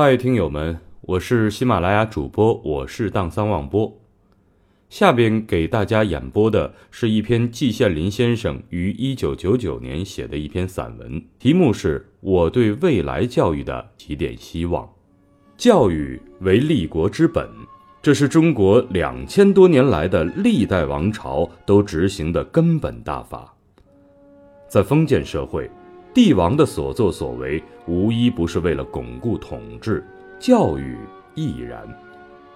嗨，听友们，我是喜马拉雅主播，我是荡桑望波。下边给大家演播的是一篇季羡林先生于一九九九年写的一篇散文，题目是《我对未来教育的几点希望》。教育为立国之本，这是中国两千多年来的历代王朝都执行的根本大法。在封建社会。帝王的所作所为，无一不是为了巩固统治；教育亦然。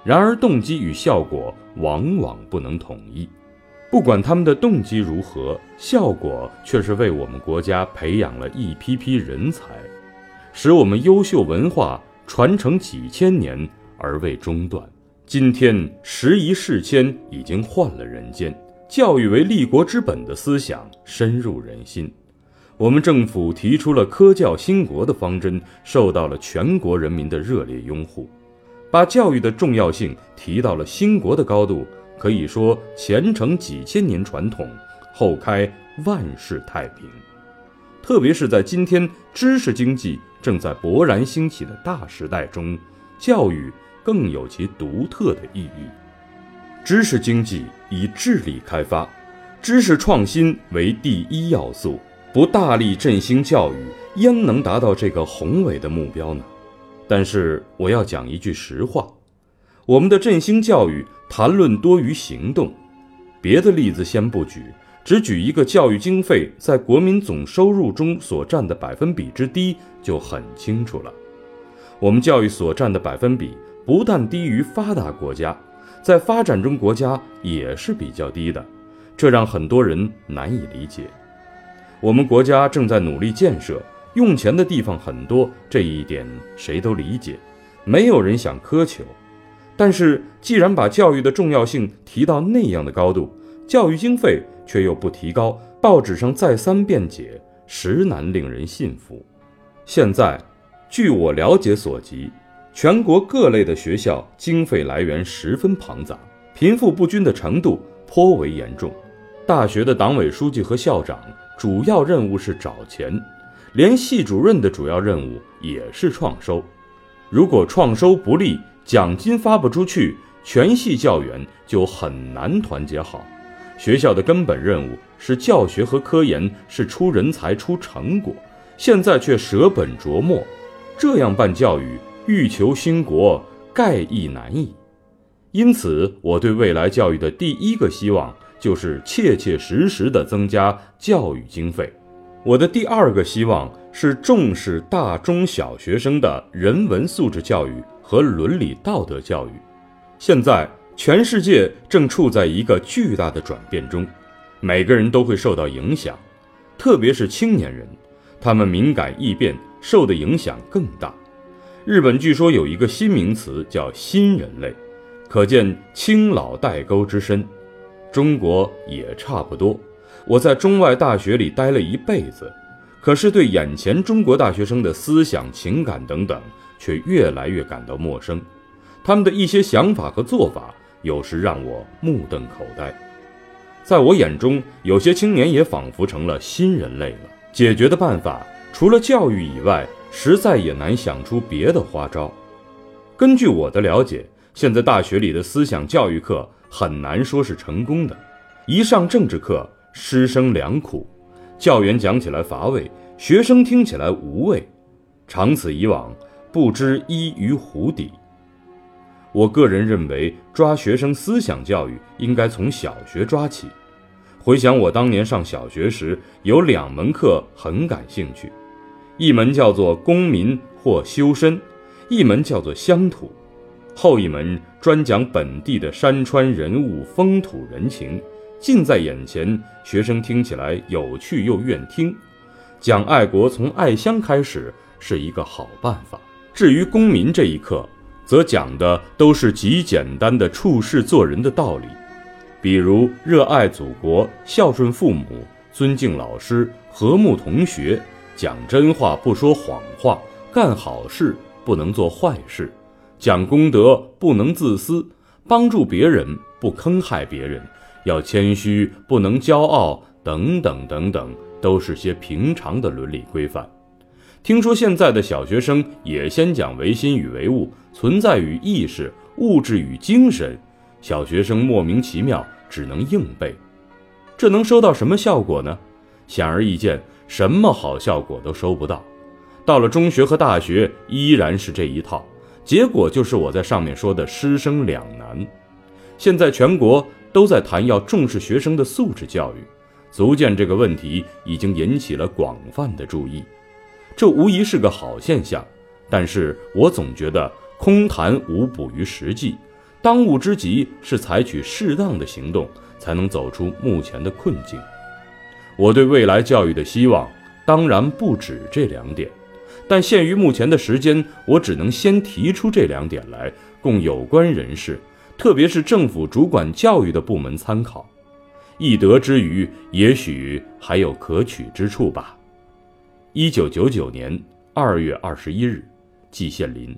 然而，动机与效果往往不能统一。不管他们的动机如何，效果却是为我们国家培养了一批批人才，使我们优秀文化传承几千年而未中断。今天，时移世迁，已经换了人间，教育为立国之本的思想深入人心。我们政府提出了科教兴国的方针，受到了全国人民的热烈拥护，把教育的重要性提到了兴国的高度，可以说前承几千年传统，后开万世太平。特别是在今天知识经济正在勃然兴起的大时代中，教育更有其独特的意义。知识经济以智力开发，知识创新为第一要素。不大力振兴教育，焉能达到这个宏伟的目标呢？但是我要讲一句实话：我们的振兴教育谈论多于行动。别的例子先不举，只举一个教育经费在国民总收入中所占的百分比之低，就很清楚了。我们教育所占的百分比不但低于发达国家，在发展中国家也是比较低的，这让很多人难以理解。我们国家正在努力建设，用钱的地方很多，这一点谁都理解，没有人想苛求。但是，既然把教育的重要性提到那样的高度，教育经费却又不提高，报纸上再三辩解，实难令人信服。现在，据我了解所及，全国各类的学校经费来源十分庞杂，贫富不均的程度颇为严重。大学的党委书记和校长。主要任务是找钱，连系主任的主要任务也是创收。如果创收不利，奖金发不出去，全系教员就很难团结好。学校的根本任务是教学和科研，是出人才、出成果。现在却舍本逐末，这样办教育，欲求兴国，盖亦难矣。因此，我对未来教育的第一个希望。就是切切实实地增加教育经费。我的第二个希望是重视大中小学生的人文素质教育和伦理道德教育。现在全世界正处在一个巨大的转变中，每个人都会受到影响，特别是青年人，他们敏感易变，受的影响更大。日本据说有一个新名词叫“新人类”，可见青老代沟之深。中国也差不多。我在中外大学里待了一辈子，可是对眼前中国大学生的思想、情感等等，却越来越感到陌生。他们的一些想法和做法，有时让我目瞪口呆。在我眼中，有些青年也仿佛成了新人类了。解决的办法，除了教育以外，实在也难想出别的花招。根据我的了解，现在大学里的思想教育课。很难说是成功的。一上政治课，师生良苦，教员讲起来乏味，学生听起来无味，长此以往，不知依于湖底。我个人认为，抓学生思想教育应该从小学抓起。回想我当年上小学时，有两门课很感兴趣，一门叫做公民或修身，一门叫做乡土。后一门专讲本地的山川人物、风土人情，近在眼前，学生听起来有趣又愿听。讲爱国从爱乡开始是一个好办法。至于公民这一课，则讲的都是极简单的处世做人的道理，比如热爱祖国、孝顺父母、尊敬老师、和睦同学、讲真话不说谎话、干好事不能做坏事。讲功德不能自私，帮助别人不坑害别人，要谦虚不能骄傲，等等等等，都是些平常的伦理规范。听说现在的小学生也先讲唯心与唯物，存在与意识，物质与精神。小学生莫名其妙，只能硬背，这能收到什么效果呢？显而易见，什么好效果都收不到。到了中学和大学，依然是这一套，结果就是我在上面说的师生两难。现在全国都在谈要重视学生的素质教育，足见这个问题已经引起了广泛的注意。这无疑是个好现象，但是我总觉得空谈无补于实际。当务之急是采取适当的行动，才能走出目前的困境。我对未来教育的希望当然不止这两点，但限于目前的时间，我只能先提出这两点来，供有关人士，特别是政府主管教育的部门参考。一得之余，也许还有可取之处吧。一九九九年二月二十一日，季羡林。